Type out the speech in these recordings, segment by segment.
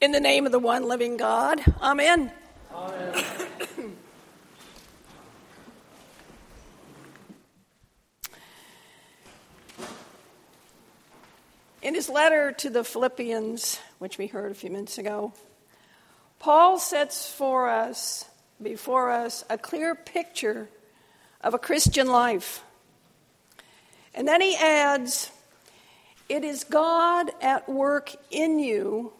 In the name of the one living God, Amen. Amen. In his letter to the Philippians, which we heard a few minutes ago, Paul sets for us, before us, a clear picture of a Christian life. And then he adds, It is God at work in you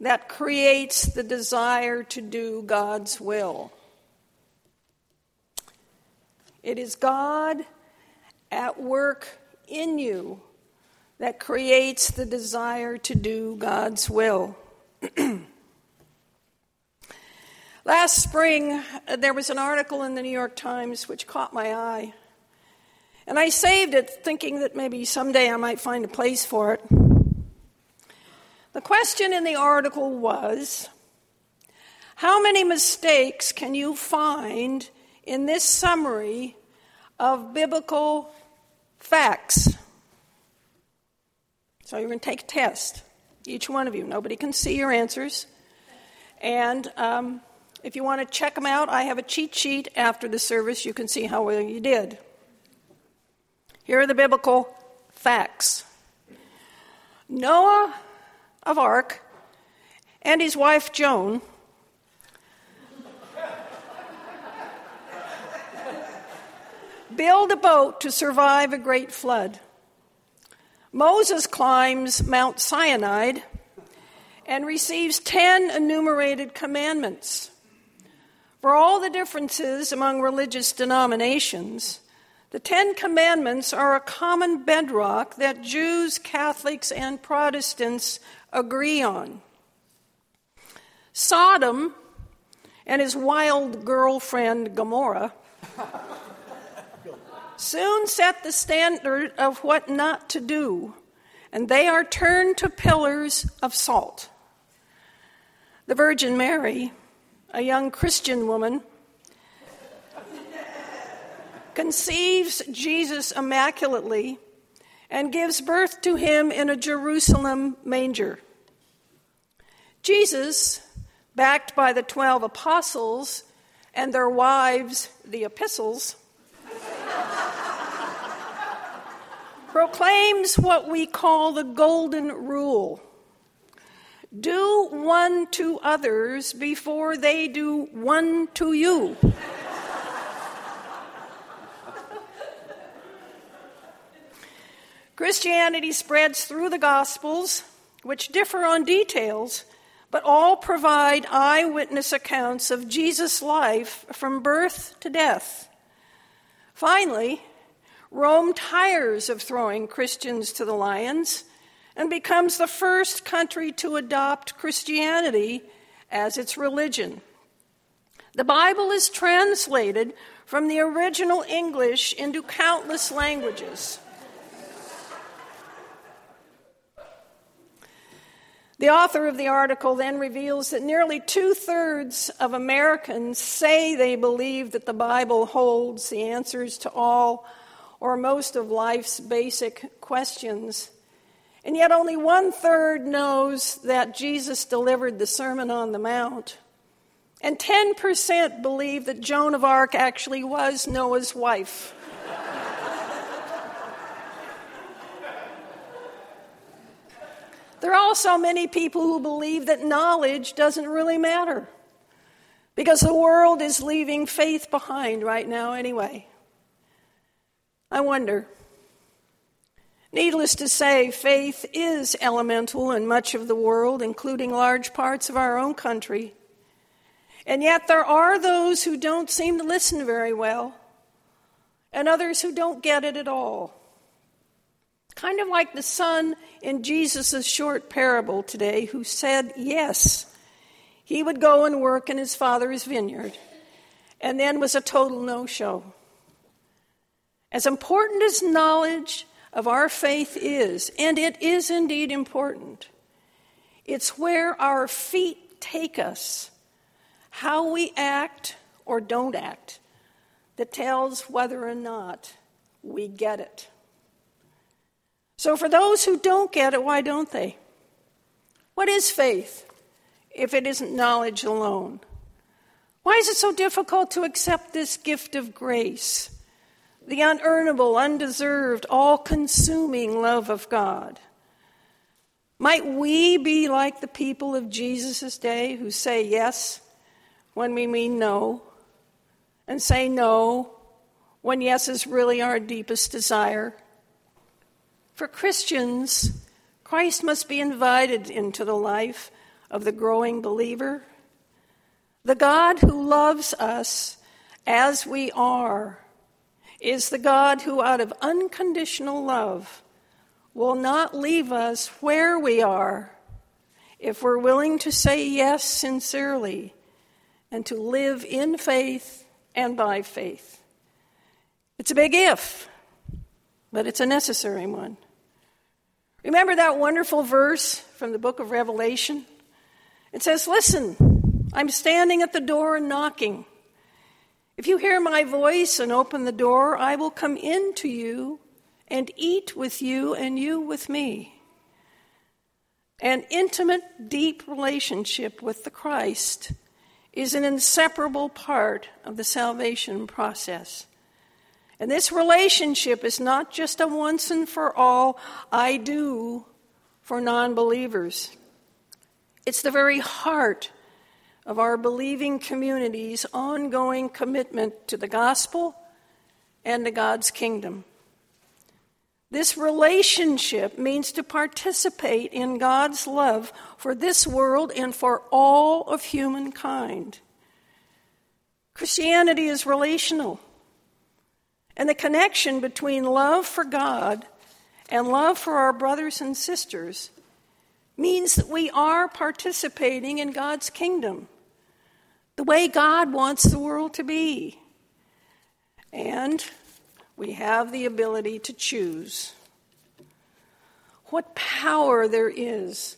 that creates the desire to do God's will. It is God at work in you that creates the desire to do God's will. Last spring, uh, there was an article in the New York Times which caught my eye. And I saved it thinking that maybe someday I might find a place for it. The question in the article was How many mistakes can you find in this summary of biblical facts? So you're going to take a test, each one of you. Nobody can see your answers. And um, if you want to check them out, I have a cheat sheet after the service. You can see how well you did. Here are the biblical facts Noah of Ark and his wife Joan. build a boat to survive a great flood. Moses climbs Mount Sinai and receives 10 enumerated commandments. For all the differences among religious denominations, the Ten Commandments are a common bedrock that Jews, Catholics, and Protestants agree on. Sodom and his wild girlfriend Gomorrah soon set the standard of what not to do, and they are turned to pillars of salt. The Virgin Mary, a young Christian woman, conceives Jesus immaculately and gives birth to him in a Jerusalem manger. Jesus, backed by the 12 apostles and their wives, the epistles, proclaims what we call the golden rule do one to others before they do one to you. Christianity spreads through the Gospels, which differ on details, but all provide eyewitness accounts of Jesus' life from birth to death. Finally, Rome tires of throwing Christians to the lions and becomes the first country to adopt Christianity as its religion. The Bible is translated from the original English into countless languages. The author of the article then reveals that nearly two thirds of Americans say they believe that the Bible holds the answers to all or most of life's basic questions. And yet, only one third knows that Jesus delivered the Sermon on the Mount. And 10% believe that Joan of Arc actually was Noah's wife. There are also many people who believe that knowledge doesn't really matter because the world is leaving faith behind right now, anyway. I wonder. Needless to say, faith is elemental in much of the world, including large parts of our own country. And yet, there are those who don't seem to listen very well, and others who don't get it at all. Kind of like the son in Jesus' short parable today who said yes, he would go and work in his father's vineyard, and then was a total no show. As important as knowledge of our faith is, and it is indeed important, it's where our feet take us, how we act or don't act, that tells whether or not we get it. So, for those who don't get it, why don't they? What is faith? if it isn't knowledge alone? Why is it so difficult to accept this gift of grace, the unearnable, undeserved, all consuming love of God? Might we be like the people of Jesus' day who say yes when we mean no, and say no when yes is really our deepest desire? For Christians, Christ must be invited into the life of the growing believer. The God who loves us as we are is the God who, out of unconditional love, will not leave us where we are if we're willing to say yes sincerely and to live in faith and by faith. It's a big if, but it's a necessary one. Remember that wonderful verse from the book of Revelation? It says, Listen, I'm standing at the door and knocking. If you hear my voice and open the door, I will come in to you and eat with you and you with me. An intimate, deep relationship with the Christ is an inseparable part of the salvation process. And this relationship is not just a once and for all I do for non believers. It's the very heart of our believing community's ongoing commitment to the gospel and to God's kingdom. This relationship means to participate in God's love for this world and for all of humankind. Christianity is relational. And the connection between love for God and love for our brothers and sisters means that we are participating in God's kingdom, the way God wants the world to be. And we have the ability to choose. What power there is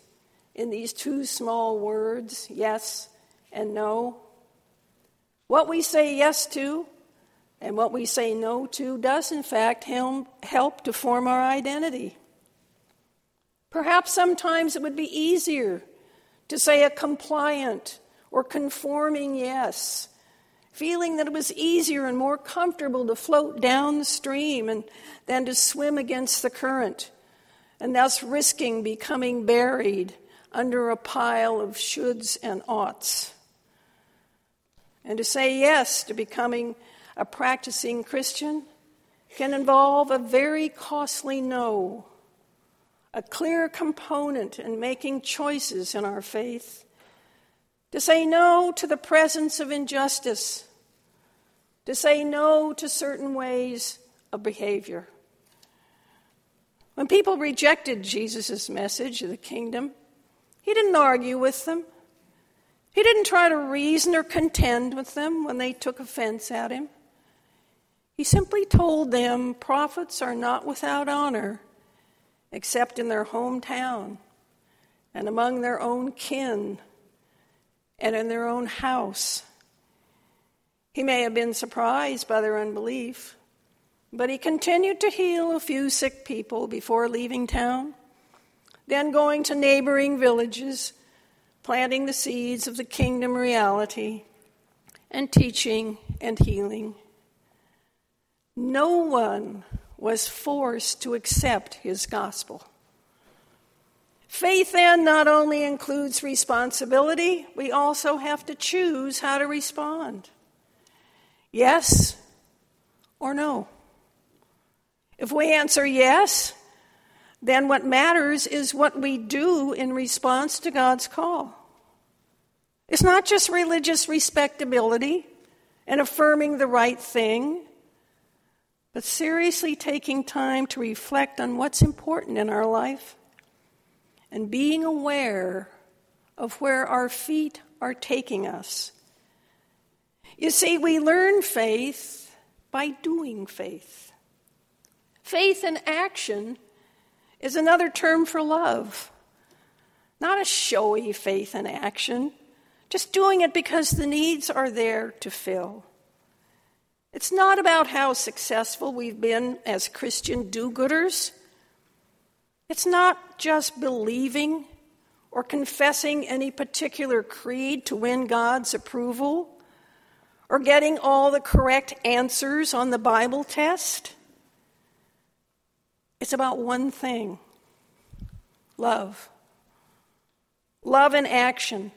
in these two small words, yes and no. What we say yes to and what we say no to does, in fact, help to form our identity. Perhaps sometimes it would be easier to say a compliant or conforming yes, feeling that it was easier and more comfortable to float downstream and, than to swim against the current, and thus risking becoming buried under a pile of shoulds and oughts. And to say yes to becoming a practicing Christian can involve a very costly no, a clear component in making choices in our faith, to say no to the presence of injustice, to say no to certain ways of behavior. When people rejected Jesus' message of the kingdom, he didn't argue with them. He didn't try to reason or contend with them when they took offense at him. He simply told them prophets are not without honor except in their hometown and among their own kin and in their own house. He may have been surprised by their unbelief, but he continued to heal a few sick people before leaving town, then going to neighboring villages, planting the seeds of the kingdom reality, and teaching and healing. No one was forced to accept his gospel. Faith then not only includes responsibility, we also have to choose how to respond yes or no. If we answer yes, then what matters is what we do in response to God's call. It's not just religious respectability and affirming the right thing but seriously taking time to reflect on what's important in our life and being aware of where our feet are taking us. You see, we learn faith by doing faith. Faith in action is another term for love, not a showy faith in action, just doing it because the needs are there to fill. It's not about how successful we've been as Christian do gooders. It's not just believing or confessing any particular creed to win God's approval or getting all the correct answers on the Bible test. It's about one thing love. Love in action,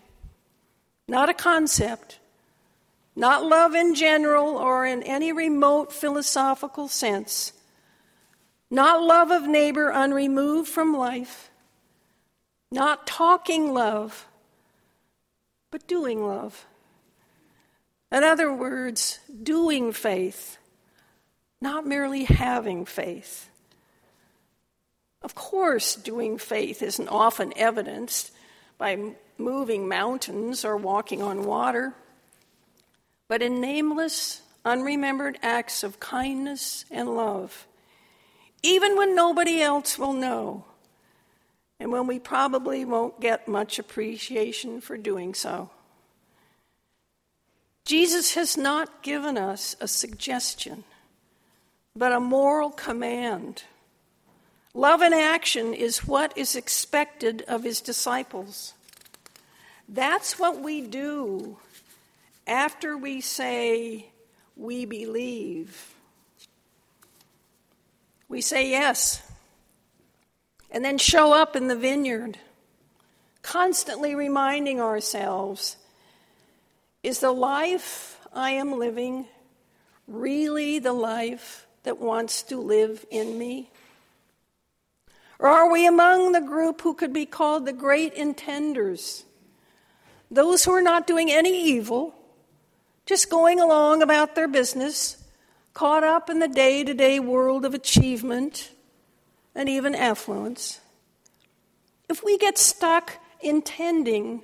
not a concept, not love in general or in any remote philosophical sense, not love of neighbor unremoved from life, not talking love, but doing love. In other words, doing faith, not merely having faith. Of course, doing faith isn't often evidenced by moving mountains or walking on water, but in nameless, unremembered acts of kindness and love, even when nobody else will know, and when we probably won't get much appreciation for doing so. Jesus has not given us a suggestion, but a moral command Love in action is what is expected of his disciples. That's what we do after we say we believe. We say yes, and then show up in the vineyard, constantly reminding ourselves is the life I am living really the life that wants to live in me? Or are we among the group who could be called the great intenders? Those who are not doing any evil, just going along about their business, caught up in the day to day world of achievement and even affluence. If we get stuck intending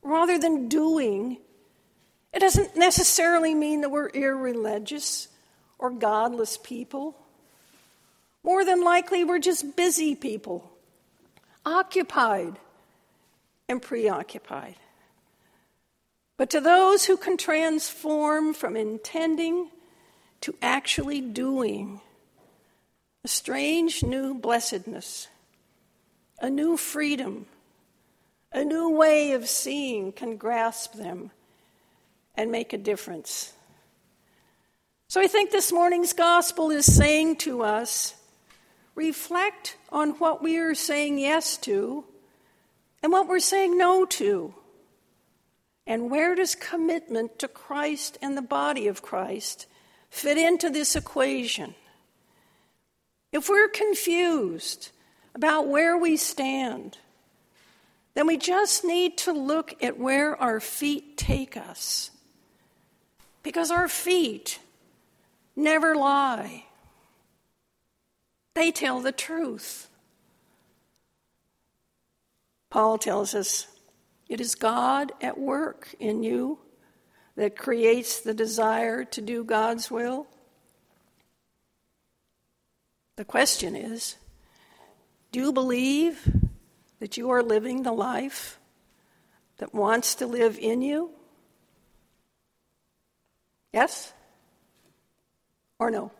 rather than doing, it doesn't necessarily mean that we're irreligious or godless people. More than likely, we're just busy people, occupied and preoccupied. But to those who can transform from intending to actually doing, a strange new blessedness, a new freedom, a new way of seeing can grasp them and make a difference. So I think this morning's gospel is saying to us reflect on what we are saying yes to and what we're saying no to. And where does commitment to Christ and the body of Christ fit into this equation? If we're confused about where we stand, then we just need to look at where our feet take us. Because our feet never lie. They tell the truth. Paul tells us it is God at work in you that creates the desire to do God's will. The question is do you believe that you are living the life that wants to live in you? Yes or no?